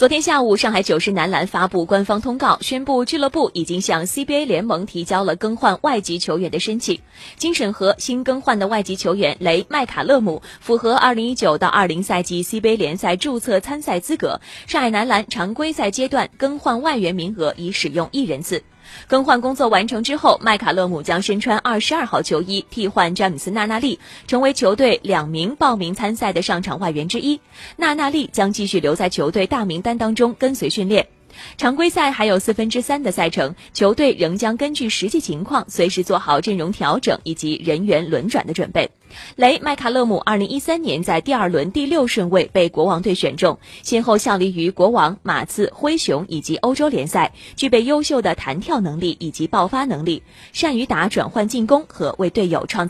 昨天下午，上海九狮男篮发布官方通告，宣布俱乐部已经向 CBA 联盟提交了更换外籍球员的申请。经审核，新更换的外籍球员雷麦卡勒姆符合2019到20赛季 CBA 联赛注册参赛资格。上海男篮常规赛阶段更换外援名额已使用一人次。更换工作完成之后，麦卡勒姆将身穿二十二号球衣替换詹姆斯·纳纳利，成为球队两名报名参赛的上场外援之一。纳纳利将继续留在球队大名单当中跟随训练。常规赛还有四分之三的赛程，球队仍将根据实际情况随时做好阵容调整以及人员轮转的准备。雷麦卡勒姆二零一三年在第二轮第六顺位被国王队选中，先后效力于国王、马刺、灰熊以及欧洲联赛，具备优秀的弹跳能力以及爆发能力，善于打转换进攻和为队友创。